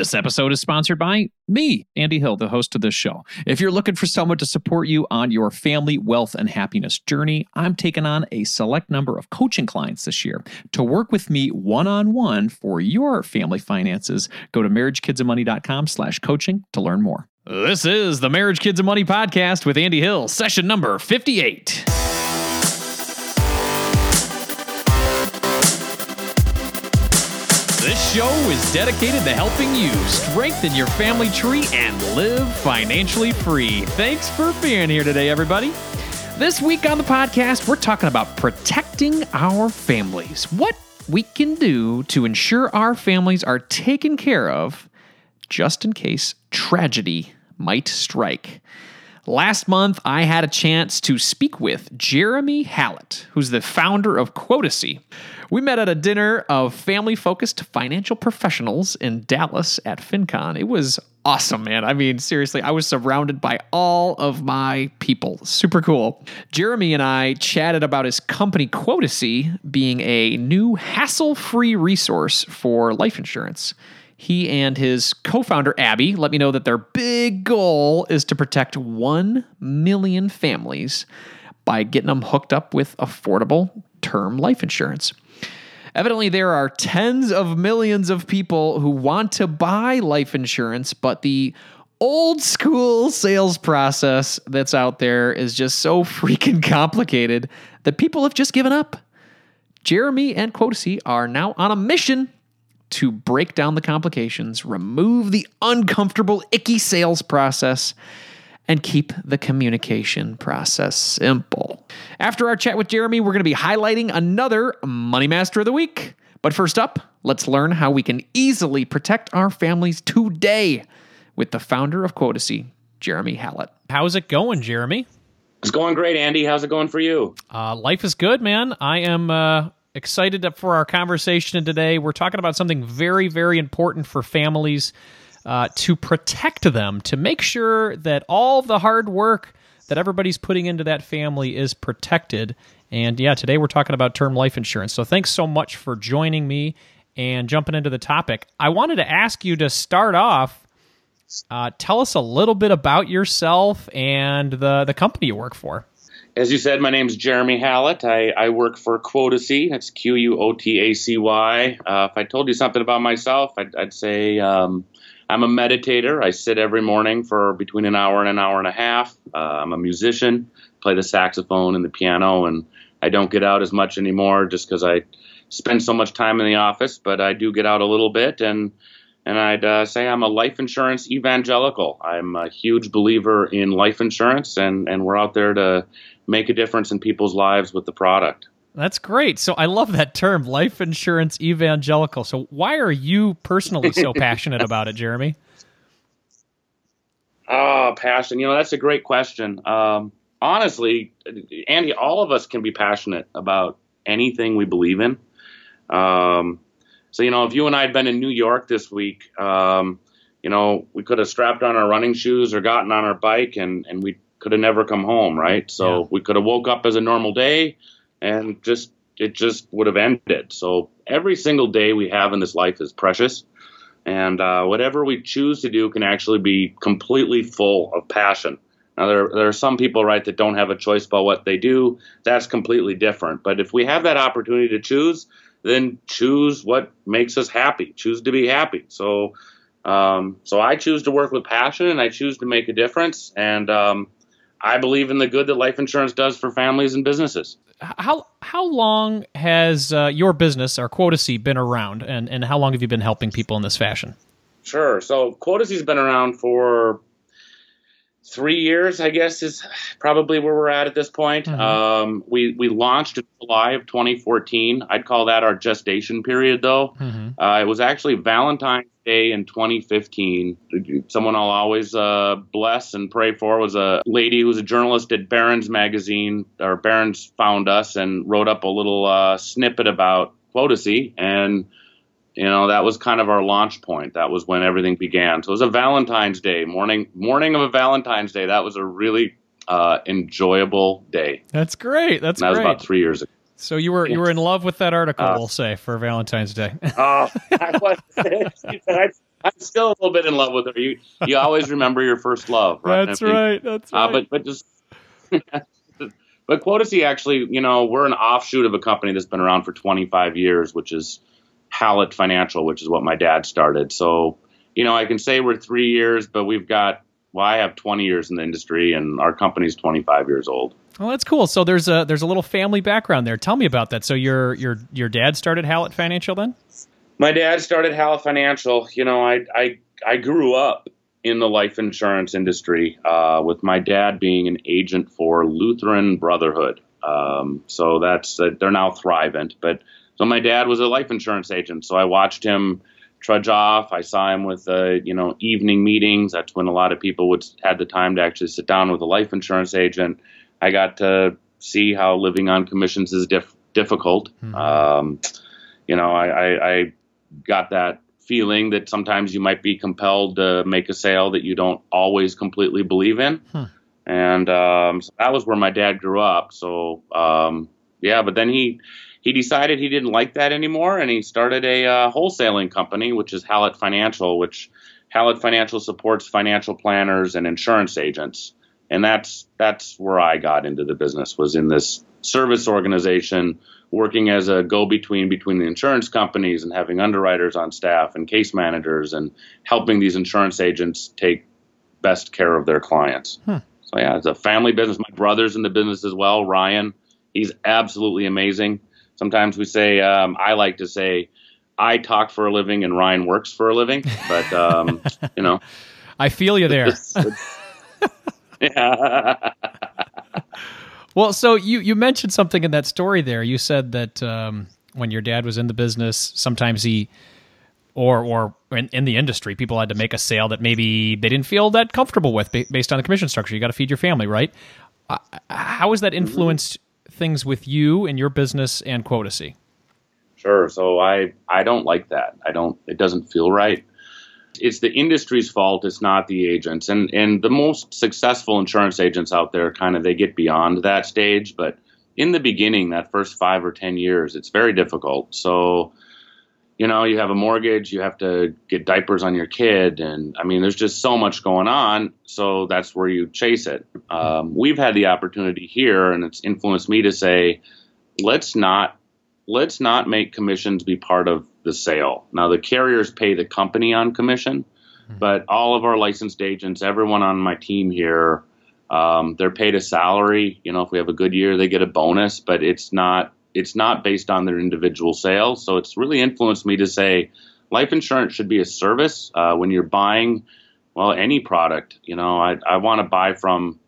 This episode is sponsored by me, Andy Hill, the host of this show. If you're looking for someone to support you on your family, wealth, and happiness journey, I'm taking on a select number of coaching clients this year. To work with me one-on-one for your family finances, go to marriagekidsandmoney.com slash coaching to learn more. This is the Marriage, Kids, and Money podcast with Andy Hill, session number 58. Show is dedicated to helping you strengthen your family tree and live financially free. Thanks for being here today, everybody. This week on the podcast, we're talking about protecting our families. What we can do to ensure our families are taken care of just in case tragedy might strike. Last month, I had a chance to speak with Jeremy Hallett, who's the founder of Quotacy. We met at a dinner of family focused financial professionals in Dallas at FinCon. It was awesome, man. I mean, seriously, I was surrounded by all of my people. Super cool. Jeremy and I chatted about his company Quotacy being a new hassle free resource for life insurance. He and his co founder, Abby, let me know that their big goal is to protect 1 million families by getting them hooked up with affordable term life insurance. Evidently, there are tens of millions of people who want to buy life insurance, but the old school sales process that's out there is just so freaking complicated that people have just given up. Jeremy and Quotacy are now on a mission to break down the complications, remove the uncomfortable, icky sales process, and keep the communication process simple. After our chat with Jeremy, we're going to be highlighting another Money Master of the Week. But first up, let's learn how we can easily protect our families today with the founder of Quotacy, Jeremy Hallett. How's it going, Jeremy? It's going great, Andy. How's it going for you? Uh, life is good, man. I am uh, excited for our conversation today. We're talking about something very, very important for families uh, to protect them, to make sure that all the hard work that everybody's putting into that family is protected. And yeah, today we're talking about term life insurance. So thanks so much for joining me and jumping into the topic. I wanted to ask you to start off. Uh, tell us a little bit about yourself and the the company you work for. As you said, my name is Jeremy Hallett. I, I work for Quotacy. That's Q U O T A C Y. Uh, if I told you something about myself, I'd, I'd say um, I'm a meditator. I sit every morning for between an hour and an hour and a half. Uh, I'm a musician, play the saxophone and the piano, and I don't get out as much anymore just because I spend so much time in the office. But I do get out a little bit, and and I'd uh, say I'm a life insurance evangelical. I'm a huge believer in life insurance, and and we're out there to make a difference in people's lives with the product. That's great. So I love that term, life insurance evangelical. So why are you personally so passionate about it, Jeremy? Oh, passion. You know, that's a great question. Um, honestly, Andy, all of us can be passionate about anything we believe in. Um, so, you know, if you and I had been in New York this week, um, you know, we could have strapped on our running shoes or gotten on our bike and, and we could have never come home, right? So yeah. we could have woke up as a normal day and just it just would have ended. So every single day we have in this life is precious, and uh, whatever we choose to do can actually be completely full of passion. Now there there are some people right that don't have a choice about what they do. That's completely different. But if we have that opportunity to choose, then choose what makes us happy. Choose to be happy. So. Um, so I choose to work with passion and I choose to make a difference. And um, I believe in the good that life insurance does for families and businesses how how long has uh, your business, our Quotacy, been around, and and how long have you been helping people in this fashion? Sure. So Quotacy's been around for three years, I guess, is probably where we're at at this point. Mm-hmm. Um, we we launched in July of 2014. I'd call that our gestation period, though. Mm-hmm. Uh, it was actually Valentine's Day in 2015. Someone I'll always uh, bless and pray for was a lady who was a journalist at Barron's magazine, or Barron's found us and wrote up a little uh, snippet about Quotacy and you know that was kind of our launch point that was when everything began so it was a valentine's day morning morning of a valentine's day that was a really uh, enjoyable day that's great that's that great. was about three years ago so you were you were in love with that article, uh, we'll say, for Valentine's Day. Oh, uh, I was. I'm still a little bit in love with her. You you always remember your first love, right? That's right. That's right. Uh, but but just but Quotacy actually, you know, we're an offshoot of a company that's been around for 25 years, which is Hallett Financial, which is what my dad started. So you know, I can say we're three years, but we've got well, I have 20 years in the industry, and our company's 25 years old. Well, that's cool. So there's a there's a little family background there. Tell me about that. So your your your dad started Hallett Financial then? My dad started Hallett Financial. You know, I I I grew up in the life insurance industry uh, with my dad being an agent for Lutheran Brotherhood. Um, so that's uh, they're now Thrivent, but so my dad was a life insurance agent. So I watched him trudge off. I saw him with uh, you know evening meetings. That's when a lot of people would had the time to actually sit down with a life insurance agent. I got to see how living on commissions is diff- difficult. Mm-hmm. Um, you know, I, I, I got that feeling that sometimes you might be compelled to make a sale that you don't always completely believe in. Huh. And um, so that was where my dad grew up. So um, yeah, but then he he decided he didn't like that anymore, and he started a uh, wholesaling company, which is Hallett Financial, which Hallett Financial supports financial planners and insurance agents, and that's that's where I got into the business was in this service organization, working as a go-between between the insurance companies and having underwriters on staff and case managers and helping these insurance agents take best care of their clients. Hmm. So yeah, it's a family business. My brother's in the business as well, Ryan. He's absolutely amazing. Sometimes we say, um, I like to say, I talk for a living and Ryan works for a living, but um, you know, I feel you there. yeah. well, so you you mentioned something in that story there. You said that um, when your dad was in the business, sometimes he or or in, in, the industry, people had to make a sale that maybe they didn't feel that comfortable with based on the commission structure. You got to feed your family, right? Uh, how has that mm-hmm. influenced things with you and your business and Quotacy? Sure. So I I don't like that. I don't. It doesn't feel right. It's the industry's fault. It's not the agents. And and the most successful insurance agents out there, kind of, they get beyond that stage. But in the beginning, that first five or ten years, it's very difficult. So you know, you have a mortgage, you have to get diapers on your kid, and I mean, there's just so much going on. So that's where you chase it. Um, we've had the opportunity here, and it's influenced me to say, let's not let's not make commissions be part of the sale. Now, the carriers pay the company on commission, mm-hmm. but all of our licensed agents, everyone on my team here, um, they're paid a salary. You know, if we have a good year, they get a bonus, but it's not it's not based on their individual sales. So it's really influenced me to say life insurance should be a service. Uh, when you're buying, well, any product, you know, I, I want to buy from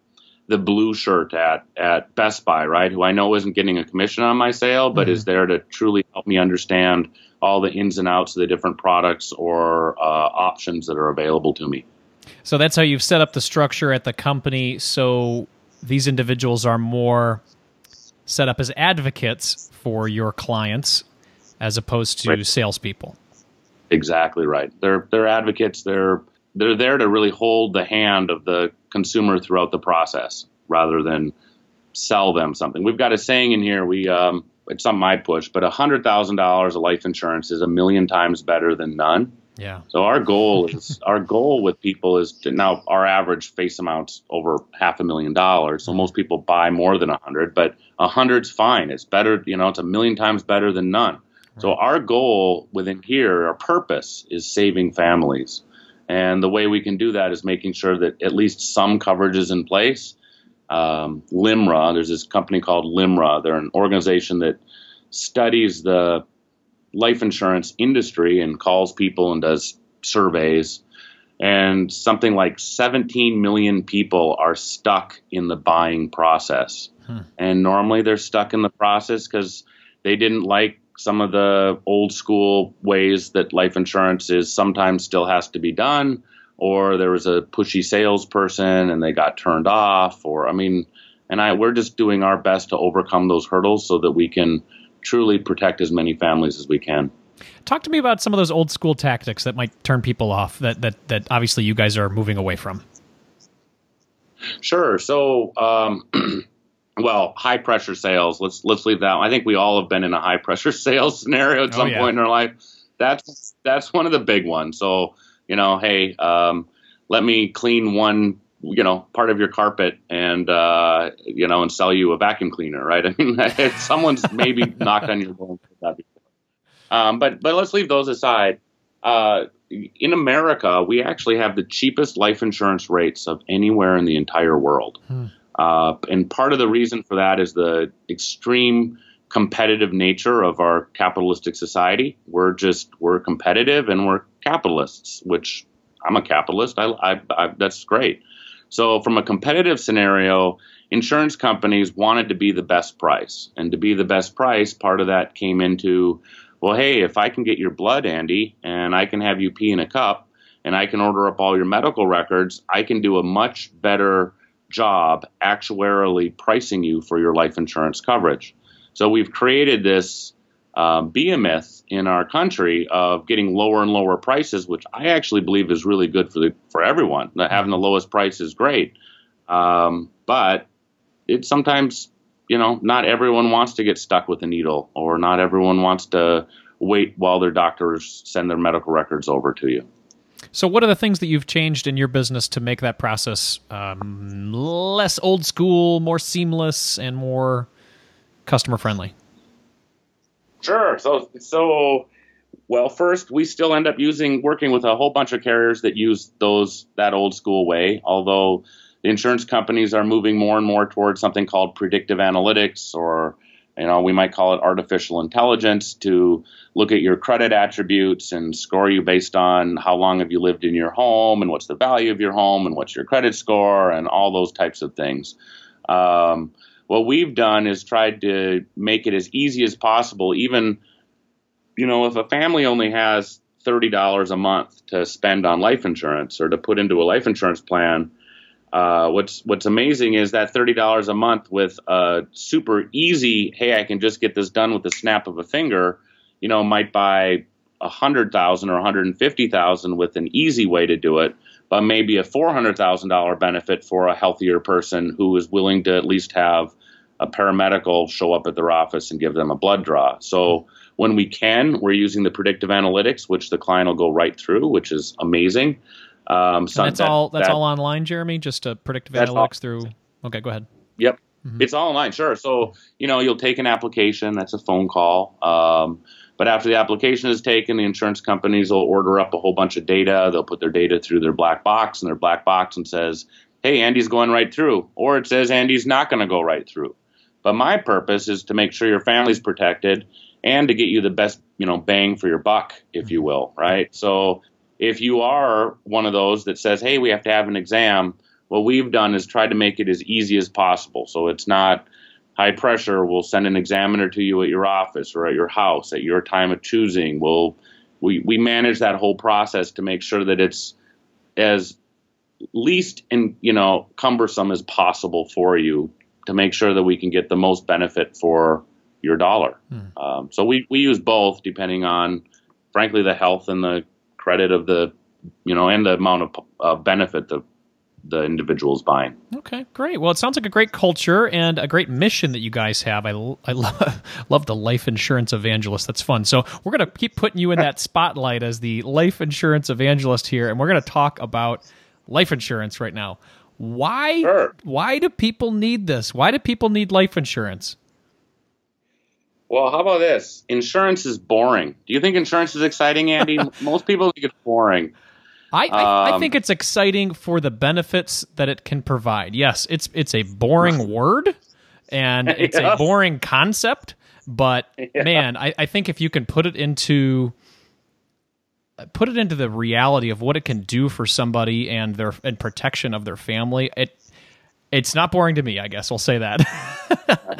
the blue shirt at, at Best Buy, right? Who I know isn't getting a commission on my sale, but mm-hmm. is there to truly help me understand all the ins and outs of the different products or uh, options that are available to me. So that's how you've set up the structure at the company. So these individuals are more set up as advocates for your clients as opposed to right. salespeople. Exactly right. They're they're advocates. They're they're there to really hold the hand of the consumer throughout the process rather than sell them something. We've got a saying in here. We um, it's something I push, but a hundred thousand dollars of life insurance is a million times better than none. Yeah. So our goal is our goal with people is to now our average face amount's over half a million dollars. So most people buy more than a hundred, but a hundred's fine. It's better, you know, it's a million times better than none. So our goal within here, our purpose is saving families. And the way we can do that is making sure that at least some coverage is in place. Um, LIMRA, there's this company called LIMRA. They're an organization that studies the life insurance industry and calls people and does surveys. And something like 17 million people are stuck in the buying process. Hmm. And normally they're stuck in the process because they didn't like some of the old school ways that life insurance is sometimes still has to be done, or there was a pushy salesperson and they got turned off, or I mean, and I we're just doing our best to overcome those hurdles so that we can truly protect as many families as we can. Talk to me about some of those old school tactics that might turn people off that that that obviously you guys are moving away from. Sure. So, um, well, high pressure sales. Let's let's leave that. I think we all have been in a high pressure sales scenario at oh, some yeah. point in our life. That's that's one of the big ones. So you know, hey, um, let me clean one, you know, part of your carpet and, uh, you know, and sell you a vacuum cleaner, right? I mean, someone's maybe knocked on your door. Um, but, but let's leave those aside. Uh, in America, we actually have the cheapest life insurance rates of anywhere in the entire world. Hmm. Uh, and part of the reason for that is the extreme competitive nature of our capitalistic society. We're just we're competitive and we're capitalists, which I'm a capitalist. I, I, I, that's great. So from a competitive scenario, insurance companies wanted to be the best price, and to be the best price, part of that came into, well, hey, if I can get your blood, Andy, and I can have you pee in a cup, and I can order up all your medical records, I can do a much better job actuarially pricing you for your life insurance coverage. So we've created this um, behemoth in our country of getting lower and lower prices, which I actually believe is really good for the for everyone. Having the lowest price is great, um, but it sometimes you know not everyone wants to get stuck with a needle, or not everyone wants to wait while their doctors send their medical records over to you. So, what are the things that you've changed in your business to make that process um, less old school, more seamless, and more customer friendly? Sure. So, so well, first we still end up using working with a whole bunch of carriers that use those that old school way. Although the insurance companies are moving more and more towards something called predictive analytics or you know, we might call it artificial intelligence to look at your credit attributes and score you based on how long have you lived in your home and what's the value of your home and what's your credit score and all those types of things. Um, what we've done is tried to make it as easy as possible. Even, you know, if a family only has thirty dollars a month to spend on life insurance or to put into a life insurance plan, uh, what's what's amazing is that thirty dollars a month with a super easy, hey, I can just get this done with the snap of a finger, you know, might buy a hundred thousand or a hundred and fifty thousand with an easy way to do it, but maybe a four hundred thousand dollar benefit for a healthier person who is willing to at least have a paramedical show up at their office and give them a blood draw. So when we can, we're using the predictive analytics, which the client will go right through, which is amazing. Um, so that's that, all. That's that, all online, Jeremy. Just a predictive analytics all, through. Okay, go ahead. Yep, mm-hmm. it's all online. Sure. So you know, you'll take an application. That's a phone call. Um, but after the application is taken, the insurance companies will order up a whole bunch of data. They'll put their data through their black box, and their black box and says, "Hey, Andy's going right through," or it says Andy's not going to go right through. But my purpose is to make sure your family's protected and to get you the best, you know, bang for your buck, if you will, right? So if you are one of those that says, hey, we have to have an exam, what we've done is try to make it as easy as possible. So it's not high pressure. We'll send an examiner to you at your office or at your house at your time of choosing. We'll we, we manage that whole process to make sure that it's as least and you know cumbersome as possible for you to make sure that we can get the most benefit for your dollar. Hmm. Um, so we, we use both depending on, frankly, the health and the credit of the, you know, and the amount of uh, benefit the the individual's buying. Okay, great. Well, it sounds like a great culture and a great mission that you guys have. I, I love, love the life insurance evangelist. That's fun. So we're going to keep putting you in that spotlight as the life insurance evangelist here, and we're going to talk about life insurance right now. Why? Sure. Why do people need this? Why do people need life insurance? Well, how about this? Insurance is boring. Do you think insurance is exciting, Andy? Most people think it's boring. I, I, um, I, think it's exciting for the benefits that it can provide. Yes, it's it's a boring word and it's a boring concept, but yeah. man, I, I think if you can put it into put it into the reality of what it can do for somebody and their and protection of their family, it it's not boring to me. I guess I'll say that.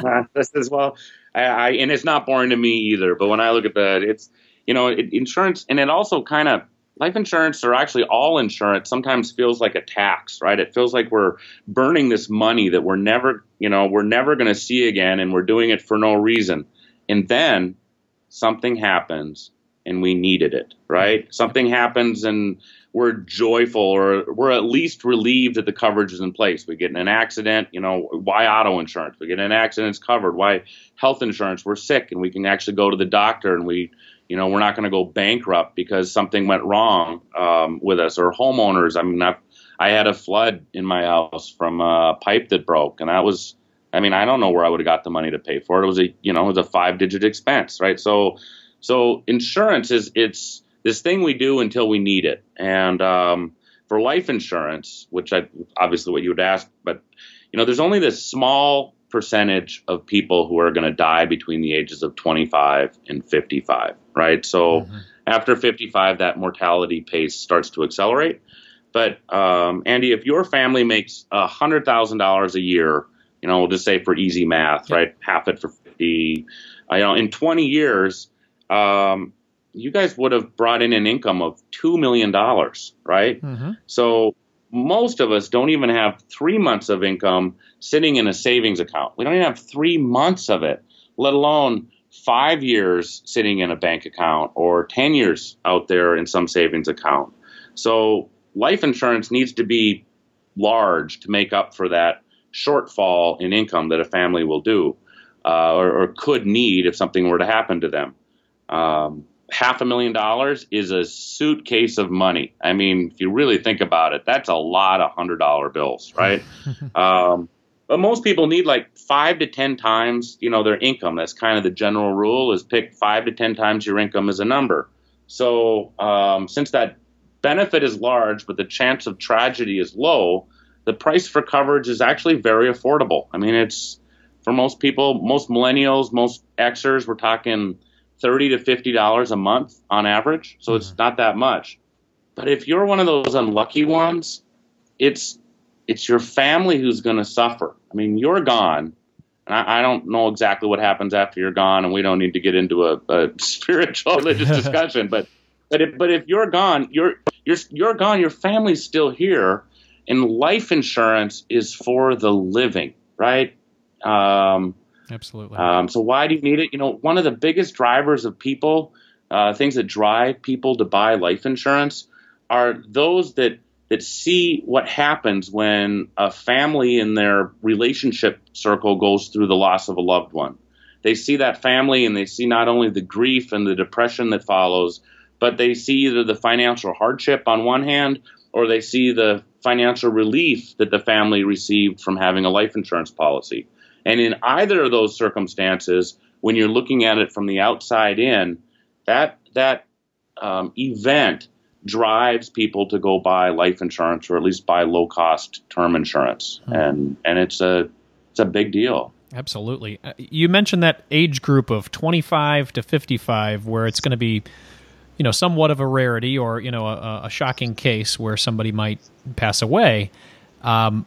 uh, this is well, I, I, and it's not boring to me either. But when I look at that, it's you know it, insurance, and it also kind of life insurance or actually all insurance sometimes feels like a tax, right? It feels like we're burning this money that we're never, you know, we're never going to see again, and we're doing it for no reason. And then something happens and we needed it, right? Something happens and we're joyful or we're at least relieved that the coverage is in place. We get in an accident, you know, why auto insurance? We get in an accident, it's covered. Why health insurance? We're sick and we can actually go to the doctor and we, you know, we're not going to go bankrupt because something went wrong um, with us or homeowners. I mean, I've, I had a flood in my house from a pipe that broke, and that was, I mean, I don't know where I would have got the money to pay for it. It was a, you know, it was a five digit expense, right? So, so insurance is it's this thing we do until we need it, and um, for life insurance, which I obviously what you would ask, but you know, there's only this small percentage of people who are going to die between the ages of 25 and 55, right? So mm-hmm. after 55, that mortality pace starts to accelerate. But um, Andy, if your family makes hundred thousand dollars a year, you know, we'll just say for easy math, right? Half it for 50. Uh, you know, in 20 years, um, you guys would have brought in an income of two million dollars, right? Mm-hmm. So most of us don't even have three months of income sitting in a savings account. We don't even have three months of it, let alone five years sitting in a bank account or 10 years out there in some savings account. So life insurance needs to be large to make up for that shortfall in income that a family will do uh, or, or, could need if something were to happen to them. Um, half a million dollars is a suitcase of money. I mean, if you really think about it, that's a lot of hundred dollar bills, right? um, but most people need like five to ten times, you know, their income. That's kind of the general rule: is pick five to ten times your income as a number. So um, since that benefit is large, but the chance of tragedy is low, the price for coverage is actually very affordable. I mean, it's for most people, most millennials, most Xers, we're talking thirty to fifty dollars a month on average, so mm-hmm. it's not that much. But if you're one of those unlucky ones, it's it's your family who's going to suffer. I mean, you're gone, and I, I, don't know exactly what happens after you're gone, and we don't need to get into a, a spiritual religious discussion. But but if, but if you're gone, you're you're you're gone. Your family's still here, and life insurance is for the living, right? Um, Absolutely. Um, so why do you need it? You know, one of the biggest drivers of people, uh, things that drive people to buy life insurance, are those that that see what happens when a family in their relationship circle goes through the loss of a loved one. They see that family and they see not only the grief and the depression that follows, but they see either the financial hardship on one hand or they see the financial relief that the family received from having a life insurance policy. And in either of those circumstances, when you're looking at it from the outside in, that that um, event drives people to go buy life insurance or at least buy low cost term insurance, hmm. and and it's a it's a big deal. Absolutely. Uh, you mentioned that age group of 25 to 55, where it's going to be, you know, somewhat of a rarity or you know a, a shocking case where somebody might pass away. Um,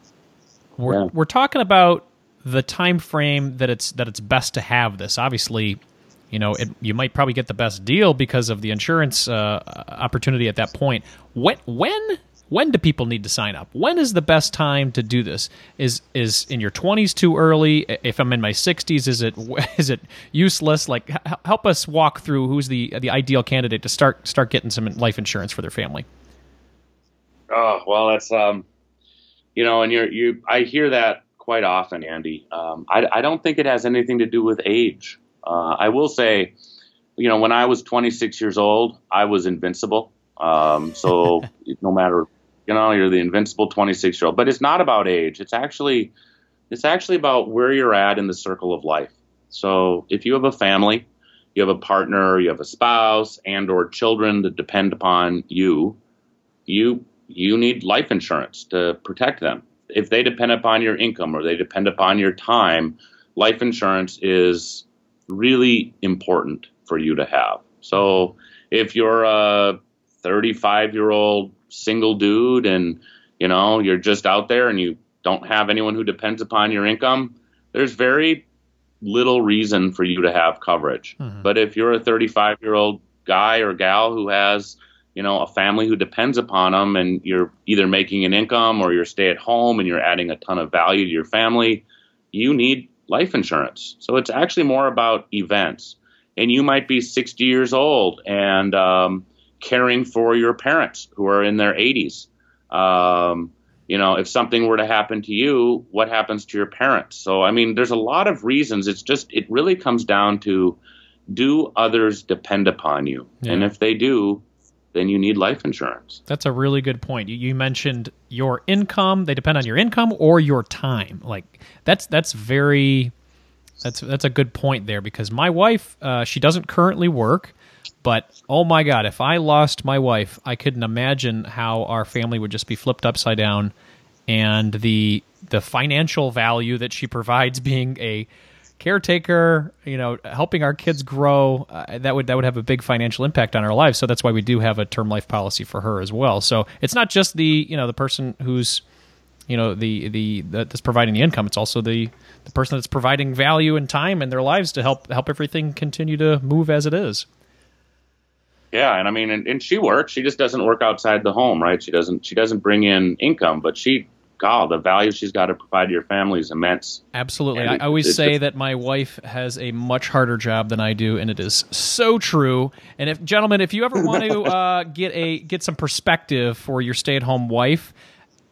we're yeah. we're talking about the time frame that it's that it's best to have this. Obviously, you know, it, you might probably get the best deal because of the insurance uh, opportunity at that point. When when when do people need to sign up? When is the best time to do this? Is is in your 20s too early? If I'm in my 60s, is it is it useless? Like h- help us walk through who's the the ideal candidate to start start getting some life insurance for their family. Oh, well, that's um you know, and you're you I hear that quite often, Andy. Um, I, I, don't think it has anything to do with age. Uh, I will say, you know, when I was 26 years old, I was invincible. Um, so no matter, you know, you're the invincible 26 year old. But it's not about age. It's actually, it's actually about where you're at in the circle of life. So if you have a family, you have a partner, you have a spouse, and or children that depend upon you, you you need life insurance to protect them if they depend upon your income or they depend upon your time, life insurance is really important for you to have. So if you're a 35 year old single dude and you know you're just out there and you don't have anyone who depends upon your income, there's very little reason for you to have coverage. Mm-hmm. But if you're a 35 year old guy or gal who has you know, a family who depends upon them and you're either making an income or you're stay at home and you're adding a ton of value to your family, you need life insurance. So it's actually more about events. And you might be 60 years old and um, caring for your parents who are in their 80s. Um, you know, if something were to happen to you, what happens to your parents? So, I mean, there's a lot of reasons. It's just, it really comes down to do others depend upon you? Yeah. And if they do, then you need life insurance. That's a really good point. You, mentioned your income; they depend on your income or your time. Like that's that's very that's that's a good point there because my wife, uh, she doesn't currently work, but oh my god, if I lost my wife, I couldn't imagine how our family would just be flipped upside down, and the the financial value that she provides being a caretaker, you know, helping our kids grow, uh, that would that would have a big financial impact on our lives. So that's why we do have a term life policy for her as well. So it's not just the you know the person who's you know the the, the that's providing the income. It's also the the person that's providing value and time in their lives to help help everything continue to move as it is. Yeah, and I mean, and, and she works. She just doesn't work outside the home, right? She doesn't. She doesn't bring in income, but she God, the value she's got to provide to your family is immense. Absolutely. I always say just- that my wife has a much harder job than I do, and it is so true. And if gentlemen, if you ever want to uh, get a get some perspective for your stay at home wife,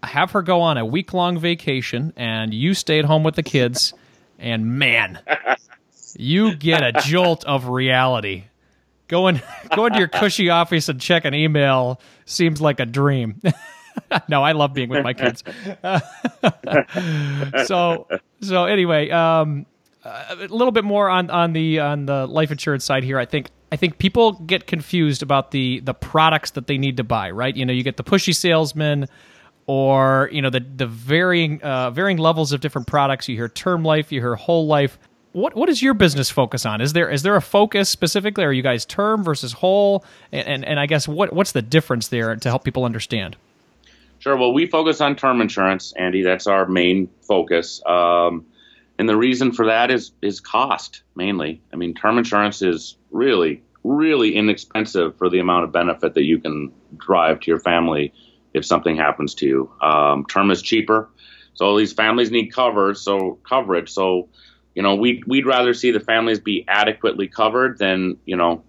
have her go on a week long vacation, and you stay at home with the kids, and man, you get a jolt of reality. Going going to your cushy office and check an email seems like a dream. no, I love being with my kids. so so anyway, um, a little bit more on on the on the life insurance side here. I think I think people get confused about the the products that they need to buy. Right? You know, you get the pushy salesman. Or you know the the varying uh, varying levels of different products. You hear term life, you hear whole life. What what does your business focus on? Is there is there a focus specifically? Are you guys term versus whole? And and, and I guess what what's the difference there to help people understand? Sure. Well, we focus on term insurance, Andy. That's our main focus. Um, and the reason for that is is cost mainly. I mean, term insurance is really really inexpensive for the amount of benefit that you can drive to your family if something happens to you. Um, term is cheaper, so these families need cover. So coverage. So you know, we we'd rather see the families be adequately covered than you know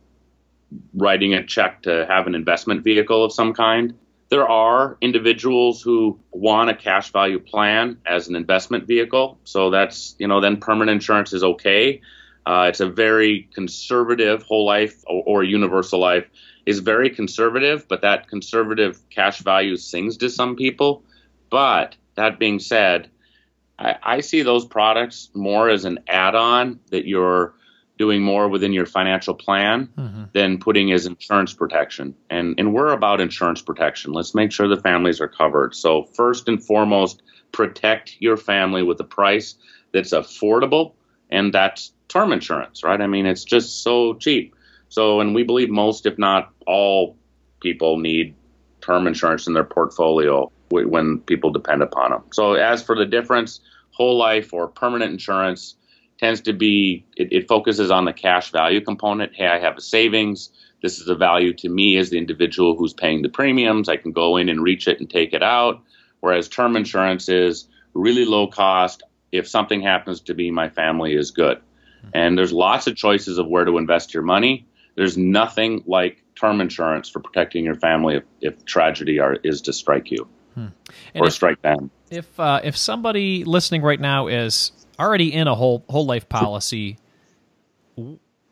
writing a check to have an investment vehicle of some kind. There are individuals who want a cash value plan as an investment vehicle. So that's, you know, then permanent insurance is okay. Uh, it's a very conservative whole life or, or universal life is very conservative, but that conservative cash value sings to some people. But that being said, I, I see those products more as an add on that you're doing more within your financial plan mm-hmm. than putting as insurance protection. And and we're about insurance protection. Let's make sure the families are covered. So first and foremost, protect your family with a price that's affordable, and that's term insurance, right? I mean, it's just so cheap. So, and we believe most, if not all, people need term insurance in their portfolio when people depend upon them. So, as for the difference, whole life or permanent insurance tends to be it, it focuses on the cash value component. Hey, I have a savings. This is a value to me as the individual who's paying the premiums. I can go in and reach it and take it out. Whereas term insurance is really low cost. If something happens to me, my family is good. And there's lots of choices of where to invest your money. There's nothing like term insurance for protecting your family if, if tragedy are, is to strike you And or if- strike them. if uh, if somebody listening right now is already in a whole whole life policy,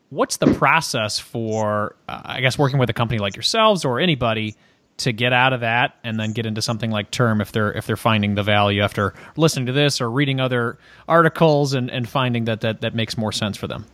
what's the process for uh, I guess working with a company like yourselves or anybody to get out of that and then get into something like term if they're if they're finding the value after listening to this or reading other articles and, and finding that, that that makes more sense for them.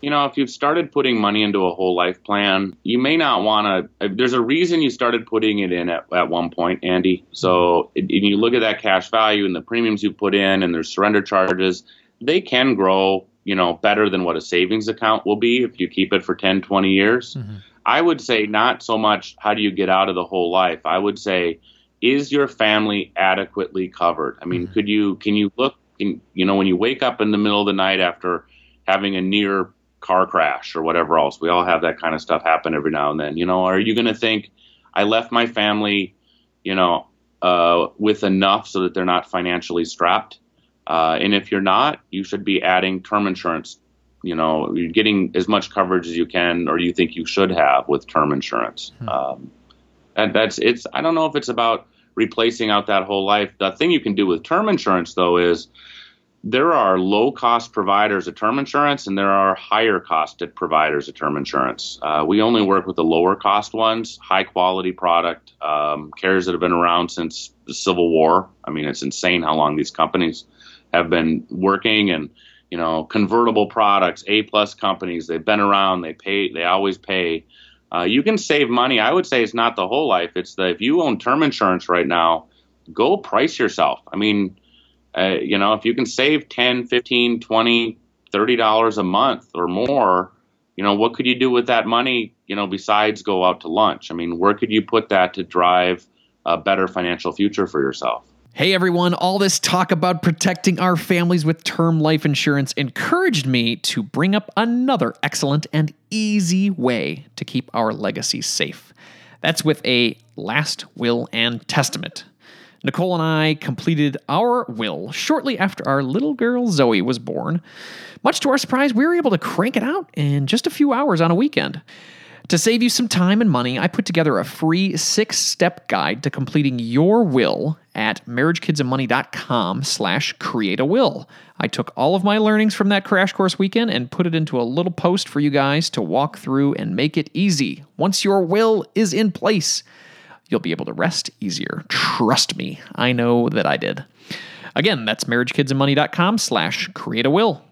You know, if you've started putting money into a whole life plan, you may not want to. There's a reason you started putting it in at, at one point, Andy. So, and you look at that cash value and the premiums you put in and there's surrender charges, they can grow, you know, better than what a savings account will be if you keep it for 10, 20 years. Mm-hmm. I would say not so much how do you get out of the whole life. I would say, is your family adequately covered? I mean, mm-hmm. could you, can you look, in, you know, when you wake up in the middle of the night after having a near car crash or whatever else. We all have that kind of stuff happen every now and then. You know, are you going to think I left my family, you know, uh, with enough so that they're not financially strapped? Uh, and if you're not, you should be adding term insurance. You know, you're getting as much coverage as you can, or you think you should have with term insurance. Um, and that's it's. I don't know if it's about replacing out that whole life. The thing you can do with term insurance, though, is there are low cost providers of term insurance and there are higher costed providers of term insurance. Uh, we only work with the lower cost ones, high quality product, um, carriers that have been around since the Civil War. I mean, it's insane how long these companies have been working and, you know, convertible products, A plus companies, they've been around, they pay, they always pay. Uh, you can save money. I would say it's not the whole life. It's the, if you own term insurance right now, go price yourself. I mean, uh, you know, if you can save 10, 15, 20, 30 dollars a month or more, you know, what could you do with that money, you know, besides go out to lunch? I mean, where could you put that to drive a better financial future for yourself? Hey everyone, all this talk about protecting our families with term life insurance encouraged me to bring up another excellent and easy way to keep our legacy safe. That's with a last will and testament. Nicole and I completed our will shortly after our little girl Zoe was born. Much to our surprise, we were able to crank it out in just a few hours on a weekend. To save you some time and money, I put together a free six-step guide to completing your will at marriagekidsandmoney.com slash create a will. I took all of my learnings from that crash course weekend and put it into a little post for you guys to walk through and make it easy. Once your will is in place, you'll be able to rest easier. Trust me, I know that I did. Again, that's marriagekidsandmoney.com slash create a will.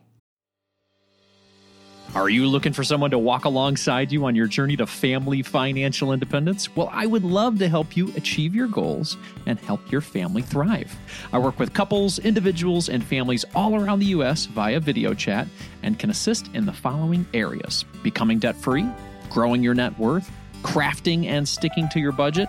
Are you looking for someone to walk alongside you on your journey to family financial independence? Well, I would love to help you achieve your goals and help your family thrive. I work with couples, individuals, and families all around the U.S. via video chat and can assist in the following areas becoming debt free, growing your net worth, crafting and sticking to your budget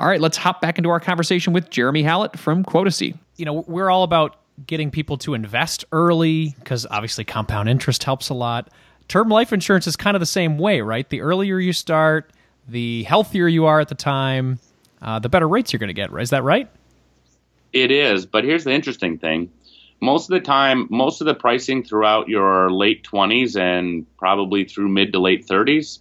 All right, let's hop back into our conversation with Jeremy Hallett from Quotacy. You know, we're all about getting people to invest early because obviously compound interest helps a lot. Term life insurance is kind of the same way, right? The earlier you start, the healthier you are at the time, uh, the better rates you're going to get. Right? Is that right? It is, but here's the interesting thing. Most of the time, most of the pricing throughout your late 20s and probably through mid to late 30s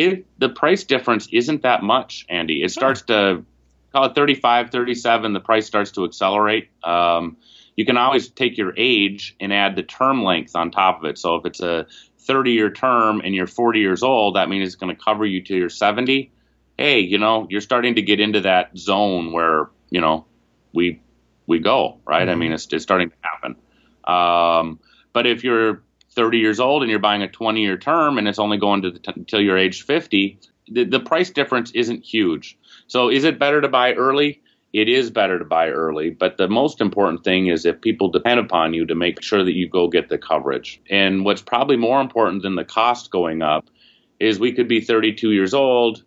it the price difference isn't that much, Andy. It starts to call it 35, 37. The price starts to accelerate. Um, you can always take your age and add the term length on top of it. So if it's a 30 year term and you're 40 years old, that means it's going to cover you to your 70. Hey, you know, you're starting to get into that zone where, you know, we we go, right? Mm-hmm. I mean, it's, it's starting to happen. Um, but if you're 30 years old and you're buying a 20 year term and it's only going to t- until you're age 50, the, the price difference isn't huge. So is it better to buy early? It is better to buy early, but the most important thing is if people depend upon you to make sure that you go get the coverage. And what's probably more important than the cost going up is we could be 32 years old,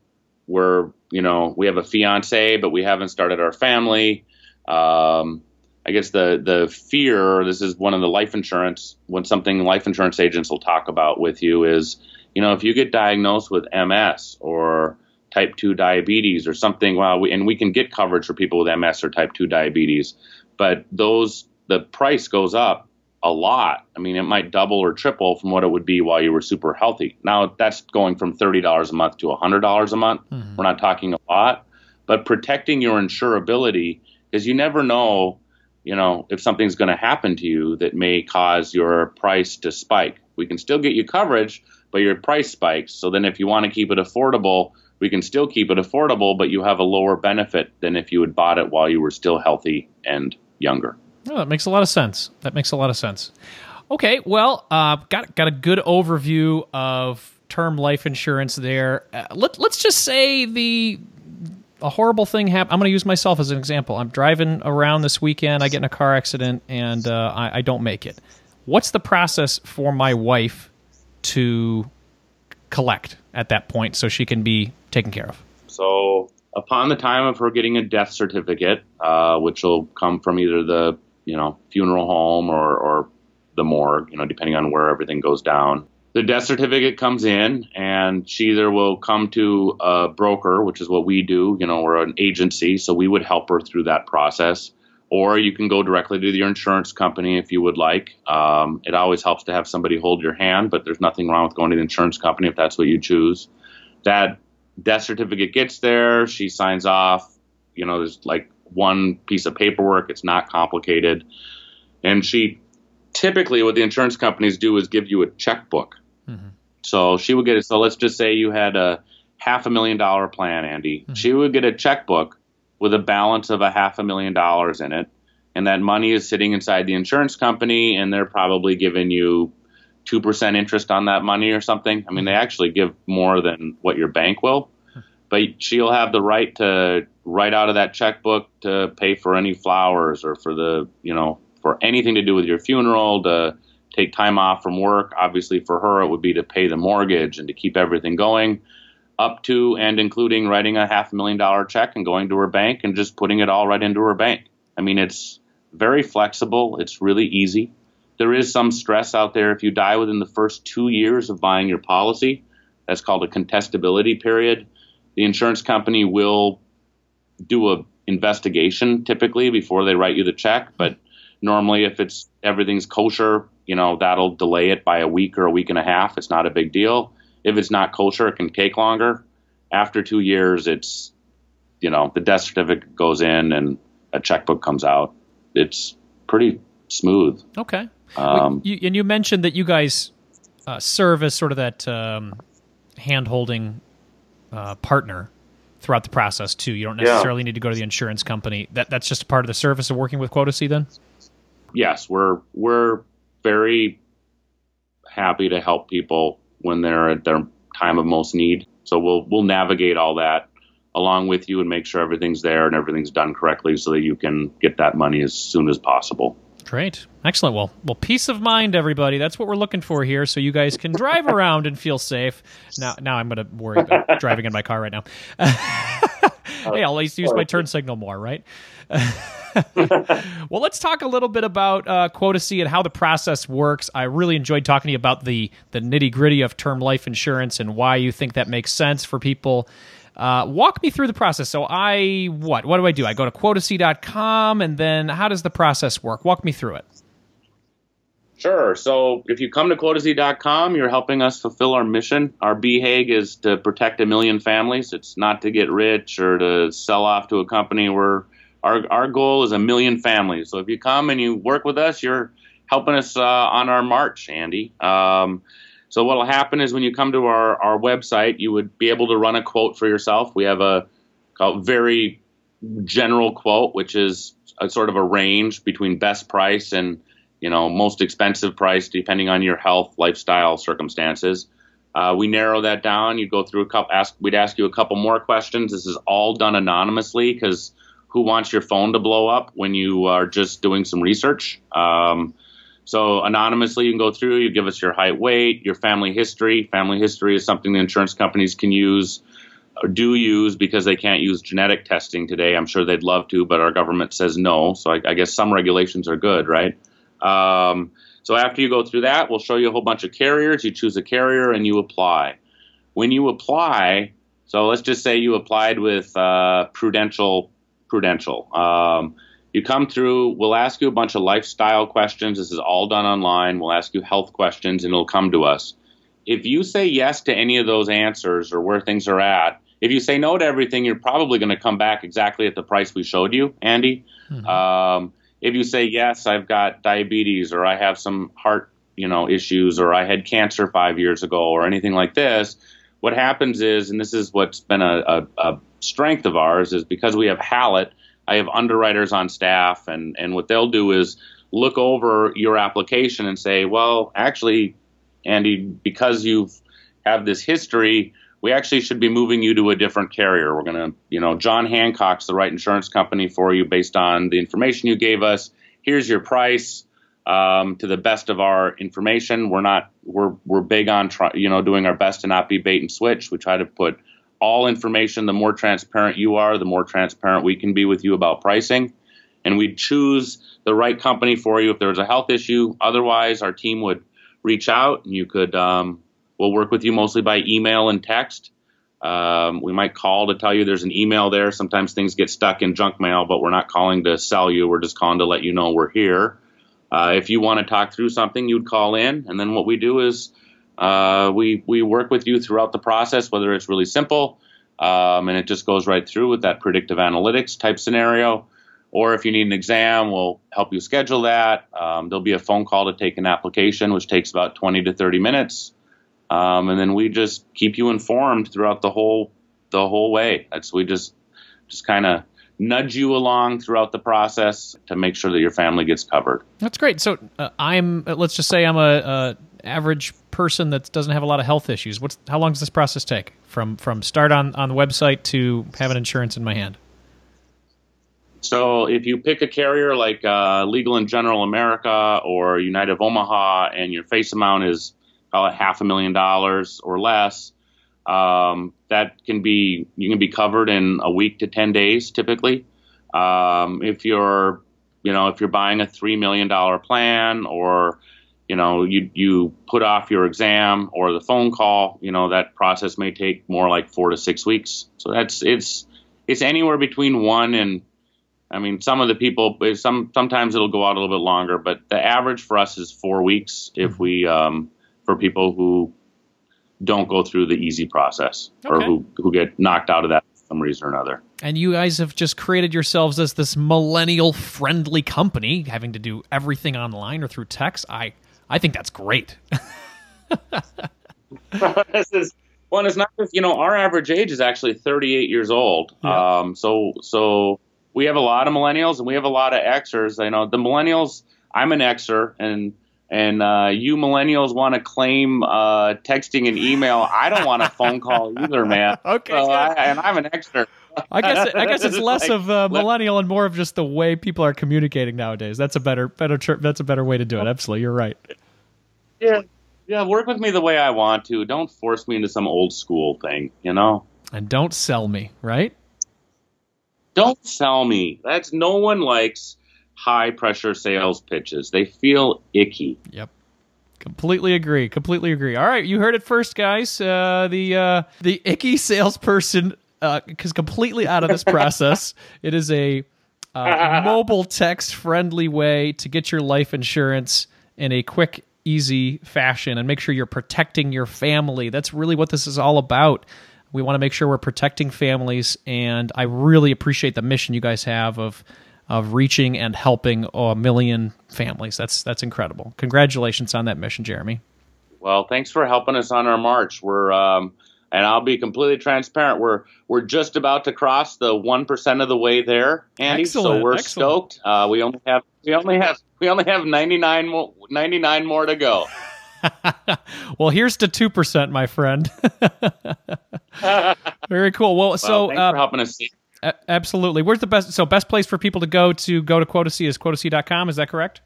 we're, you know, we have a fiance, but we haven't started our family. Um, I guess the the fear. This is one of the life insurance. When something life insurance agents will talk about with you is, you know, if you get diagnosed with MS or type two diabetes or something, well, we, and we can get coverage for people with MS or type two diabetes, but those the price goes up a lot. I mean, it might double or triple from what it would be while you were super healthy. Now that's going from thirty dollars a month to hundred dollars a month. Mm-hmm. We're not talking a lot, but protecting your insurability because you never know you know, if something's going to happen to you that may cause your price to spike. We can still get you coverage, but your price spikes. So then if you want to keep it affordable, we can still keep it affordable, but you have a lower benefit than if you had bought it while you were still healthy and younger. Oh, that makes a lot of sense. That makes a lot of sense. Okay, well, uh, got got a good overview of term life insurance there. Uh, let, let's just say the a horrible thing happen. I'm going to use myself as an example. I'm driving around this weekend. I get in a car accident and uh, I, I don't make it. What's the process for my wife to collect at that point so she can be taken care of? So, upon the time of her getting a death certificate, uh, which will come from either the you know, funeral home or, or the morgue, you know, depending on where everything goes down. The death certificate comes in, and she either will come to a broker, which is what we do. You know, we're an agency, so we would help her through that process. Or you can go directly to your insurance company if you would like. Um, it always helps to have somebody hold your hand, but there's nothing wrong with going to the insurance company if that's what you choose. That death certificate gets there, she signs off. You know, there's like one piece of paperwork. It's not complicated. And she typically, what the insurance companies do is give you a checkbook. Mm-hmm. So she would get it. So let's just say you had a half a million dollar plan, Andy. Mm-hmm. She would get a checkbook with a balance of a half a million dollars in it. And that money is sitting inside the insurance company, and they're probably giving you 2% interest on that money or something. I mean, they mm-hmm. actually give more than what your bank will. Hmm. But she'll have the right to write out of that checkbook to pay for any flowers or for the, you know, for anything to do with your funeral, to take time off from work. Obviously, for her, it would be to pay the mortgage and to keep everything going, up to and including writing a half million dollar check and going to her bank and just putting it all right into her bank. I mean, it's very flexible, it's really easy. There is some stress out there if you die within the first two years of buying your policy. That's called a contestability period. The insurance company will do a investigation typically before they write you the check, but normally if it's everything's kosher, you know, that'll delay it by a week or a week and a half. It's not a big deal. If it's not kosher, it can take longer. After two years, it's, you know, the death certificate goes in and a checkbook comes out. It's pretty smooth. Okay. Um, you, and you mentioned that you guys uh, serve as sort of that um, hand holding uh, partner throughout the process too. You don't necessarily yeah. need to go to the insurance company. That that's just a part of the service of working with Quotacy then. Yes, we're we're very happy to help people when they're at their time of most need. So we'll we'll navigate all that along with you and make sure everything's there and everything's done correctly so that you can get that money as soon as possible. Great. Excellent. Well, well, peace of mind, everybody. That's what we're looking for here, so you guys can drive around and feel safe. Now, now I'm going to worry about driving in my car right now. Uh, hey, I'll at least use my turn signal more, right? Well, let's talk a little bit about uh, Quotacy and how the process works. I really enjoyed talking to you about the the nitty gritty of term life insurance and why you think that makes sense for people. Uh, walk me through the process. So I what? What do I do? I go to quotacy.com and then how does the process work? Walk me through it. Sure. So if you come to quotacy.com, you're helping us fulfill our mission. Our BHAG is to protect a million families. It's not to get rich or to sell off to a company. We're our our goal is a million families. So if you come and you work with us, you're helping us uh, on our march, Andy. Um, so what will happen is when you come to our, our website, you would be able to run a quote for yourself. We have a, very general quote, which is a sort of a range between best price and you know most expensive price, depending on your health, lifestyle, circumstances. Uh, we narrow that down. You go through a couple. Ask. We'd ask you a couple more questions. This is all done anonymously because who wants your phone to blow up when you are just doing some research? Um, so anonymously, you can go through. You give us your height, weight, your family history. Family history is something the insurance companies can use or do use because they can't use genetic testing today. I'm sure they'd love to, but our government says no. So I, I guess some regulations are good, right? Um, so after you go through that, we'll show you a whole bunch of carriers. You choose a carrier and you apply. When you apply, so let's just say you applied with uh, Prudential. Prudential. Um, you come through, we'll ask you a bunch of lifestyle questions. This is all done online. We'll ask you health questions and it'll come to us. If you say yes to any of those answers or where things are at, if you say no to everything, you're probably going to come back exactly at the price we showed you, Andy. Mm-hmm. Um, if you say yes, I've got diabetes or I have some heart, you know, issues or I had cancer five years ago or anything like this, what happens is, and this is what's been a, a, a strength of ours, is because we have Hallett, – I have underwriters on staff, and and what they'll do is look over your application and say, well, actually, Andy, because you've have this history, we actually should be moving you to a different carrier. We're going to, you know, John Hancock's the right insurance company for you based on the information you gave us. Here's your price. Um, to the best of our information, we're not we're we're big on try, you know doing our best to not be bait and switch. We try to put all information, the more transparent you are, the more transparent we can be with you about pricing. and we'd choose the right company for you if there was a health issue. Otherwise, our team would reach out and you could, um, we'll work with you mostly by email and text. Um, we might call to tell you there's an email there. Sometimes things get stuck in junk mail, but we're not calling to sell you. We're just calling to let you know we're here. Uh, if you want to talk through something, you'd call in, and then what we do is uh, we we work with you throughout the process, whether it's really simple um, and it just goes right through with that predictive analytics type scenario, or if you need an exam, we'll help you schedule that. Um, there'll be a phone call to take an application, which takes about 20 to 30 minutes, um, and then we just keep you informed throughout the whole the whole way. That's we just just kind of nudge you along throughout the process to make sure that your family gets covered. That's great. So uh, I'm uh, let's just say I'm a, a, average person that doesn't have a lot of health issues. What's how long does this process take from from start on on the website to having insurance in my hand? So if you pick a carrier like uh, Legal and General America or United of Omaha, and your face amount is call it half a million dollars or less, um, that can be you can be covered in a week to ten days typically. Um, if you're you know if you're buying a three million dollar plan or you know you you put off your exam or the phone call, you know that process may take more like four to six weeks. So that's it's it's anywhere between one and I mean, some of the people, some sometimes it'll go out a little bit longer, but the average for us is four weeks if we um, for people who don't go through the easy process okay. or who, who get knocked out of that for some reason or another. And you guys have just created yourselves as this millennial friendly company, having to do everything online or through text. I I think that's great. this is one it's not just you know our average age is actually 38 years old. Yeah. Um, so so we have a lot of millennials and we have a lot of Xers. I know the millennials. I'm an Xer and and uh, you millennials want to claim uh, texting and email. I don't want a phone call either, man. okay, so I, and I'm an Xer. I guess I guess it's less like, of uh, millennial and more of just the way people are communicating nowadays. That's a better better that's a better way to do it. Absolutely, you're right. Yeah, yeah. Work with me the way I want to. Don't force me into some old school thing. You know. And don't sell me, right? Don't sell me. That's no one likes high pressure sales pitches. They feel icky. Yep. Completely agree. Completely agree. All right, you heard it first, guys. Uh, the uh, the icky salesperson uh, is completely out of this process. it is a uh, mobile text friendly way to get your life insurance in a quick, easy fashion, and make sure you're protecting your family. That's really what this is all about. We want to make sure we're protecting families, and I really appreciate the mission you guys have of of reaching and helping a million families. That's that's incredible. Congratulations on that mission, Jeremy. Well, thanks for helping us on our march. We're um, and I'll be completely transparent. We're we're just about to cross the one percent of the way there, Andy. Excellent, so we're excellent. stoked. Uh, we only have we only have we only have 99 more, 99 more to go. well, here's to two percent, my friend. Very cool. Well, well so thanks uh, for helping us. See absolutely. Where's the best? So, best place for people to go to go to Quotacy is quotacy.com. Is that correct?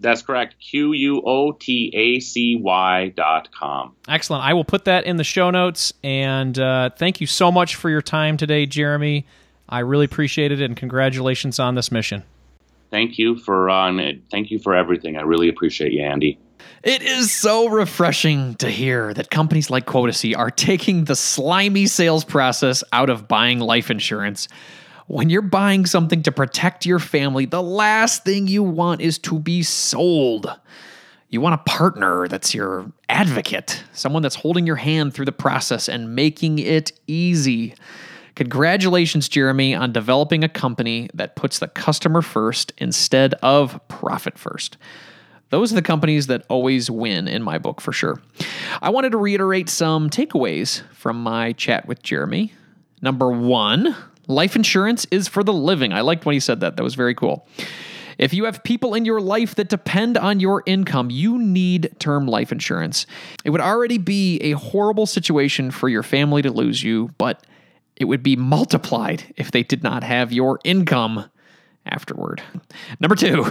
That's correct. Q U O T A C Y dot com. Excellent. I will put that in the show notes. And uh, thank you so much for your time today, Jeremy. I really appreciate it, and congratulations on this mission. Thank you for uh, thank you for everything. I really appreciate you, Andy. It is so refreshing to hear that companies like Quotacy are taking the slimy sales process out of buying life insurance. When you're buying something to protect your family, the last thing you want is to be sold. You want a partner that's your advocate, someone that's holding your hand through the process and making it easy. Congratulations, Jeremy, on developing a company that puts the customer first instead of profit first. Those are the companies that always win in my book for sure. I wanted to reiterate some takeaways from my chat with Jeremy. Number one, life insurance is for the living. I liked when he said that. That was very cool. If you have people in your life that depend on your income, you need term life insurance. It would already be a horrible situation for your family to lose you, but it would be multiplied if they did not have your income afterward. Number two,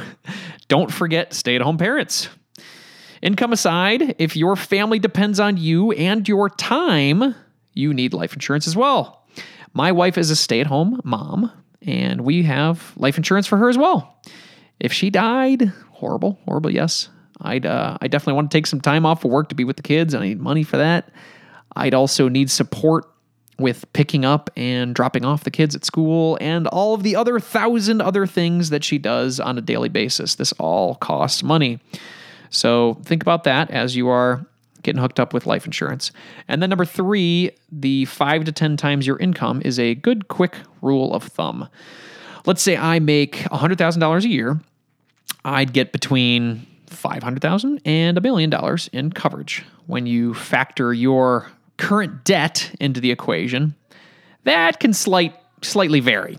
don't forget stay at home parents. Income aside, if your family depends on you and your time, you need life insurance as well. My wife is a stay at home mom, and we have life insurance for her as well. If she died, horrible, horrible, yes. I'd uh, I definitely want to take some time off of work to be with the kids. I need money for that. I'd also need support with picking up and dropping off the kids at school and all of the other thousand other things that she does on a daily basis. This all costs money. So think about that as you are getting hooked up with life insurance. And then number three, the five to 10 times your income is a good, quick rule of thumb. Let's say I make $100,000 a year, I'd get between 500,000 and a million dollars in coverage. When you factor your current debt into the equation, that can slight, slightly vary.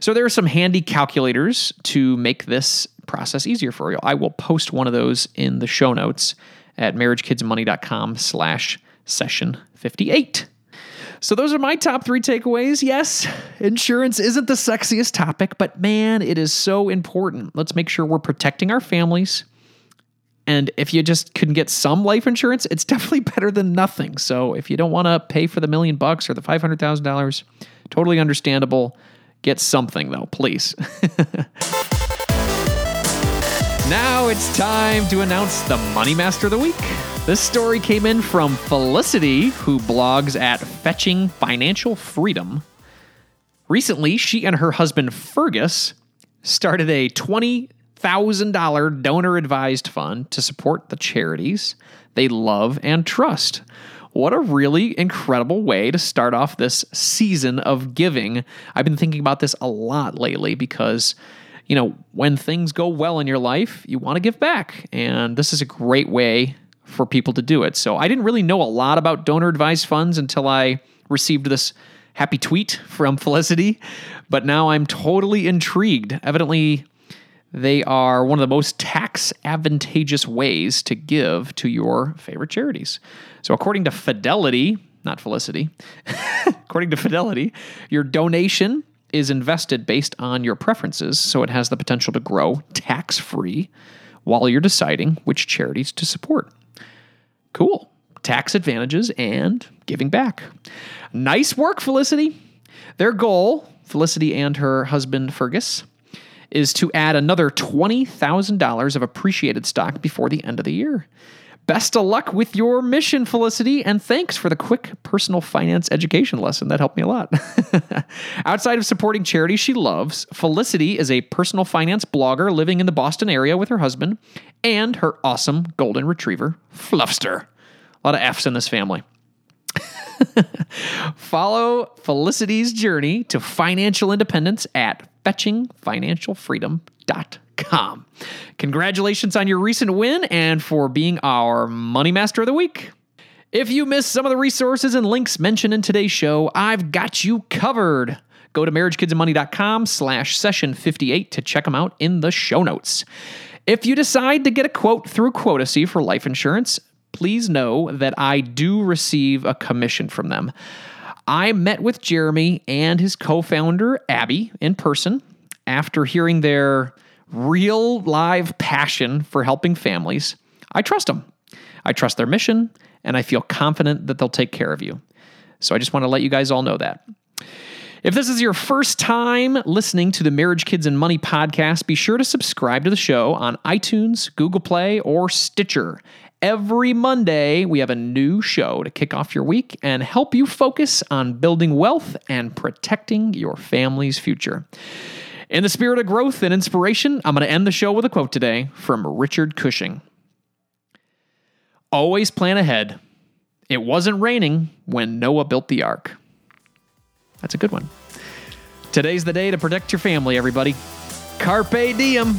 So there are some handy calculators to make this process easier for you. I will post one of those in the show notes at marriagekidsmoney.com slash session 58. So those are my top three takeaways. Yes, insurance isn't the sexiest topic, but man, it is so important. Let's make sure we're protecting our families. And if you just can get some life insurance, it's definitely better than nothing. So if you don't want to pay for the million bucks or the $500,000, totally understandable. Get something though, please. Now it's time to announce the Money Master of the Week. This story came in from Felicity, who blogs at Fetching Financial Freedom. Recently, she and her husband Fergus started a $20,000 donor advised fund to support the charities they love and trust. What a really incredible way to start off this season of giving. I've been thinking about this a lot lately because you know, when things go well in your life, you want to give back. And this is a great way for people to do it. So I didn't really know a lot about donor advised funds until I received this happy tweet from Felicity, but now I'm totally intrigued. Evidently, they are one of the most tax advantageous ways to give to your favorite charities. So, according to Fidelity, not Felicity, according to Fidelity, your donation is invested based on your preferences, so it has the potential to grow tax free while you're deciding which charities to support. Cool. Tax advantages and giving back. Nice work, Felicity. Their goal, Felicity and her husband Fergus, is to add another $20,000 of appreciated stock before the end of the year. Best of luck with your mission, Felicity, and thanks for the quick personal finance education lesson. That helped me a lot. Outside of supporting charities she loves, Felicity is a personal finance blogger living in the Boston area with her husband and her awesome golden retriever, Fluffster. A lot of F's in this family. Follow Felicity's journey to financial independence at fetchingfinancialfreedom.com com. Congratulations on your recent win and for being our Money Master of the Week. If you missed some of the resources and links mentioned in today's show, I've got you covered. Go to marriagekidsandmoney.com slash session 58 to check them out in the show notes. If you decide to get a quote through Quotacy for life insurance, please know that I do receive a commission from them. I met with Jeremy and his co founder, Abby, in person after hearing their real live passion for helping families, I trust them. I trust their mission, and I feel confident that they'll take care of you. So I just want to let you guys all know that. If this is your first time listening to the Marriage, Kids, and Money podcast, be sure to subscribe to the show on iTunes, Google Play, or Stitcher. Every Monday, we have a new show to kick off your week and help you focus on building wealth and protecting your family's future. In the spirit of growth and inspiration, I'm going to end the show with a quote today from Richard Cushing Always plan ahead. It wasn't raining when Noah built the ark. That's a good one. Today's the day to protect your family, everybody. Carpe diem.